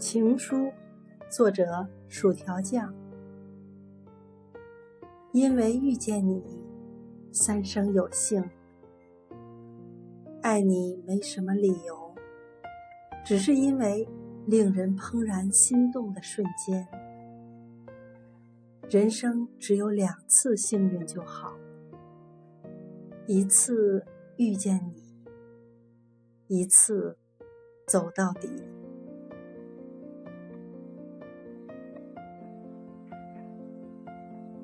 情书作者薯条酱。因为遇见你三生有幸。爱你没什么理由只是因为令人怦然心动的瞬间。人生只有两次幸运就好一次遇见你一次走到底。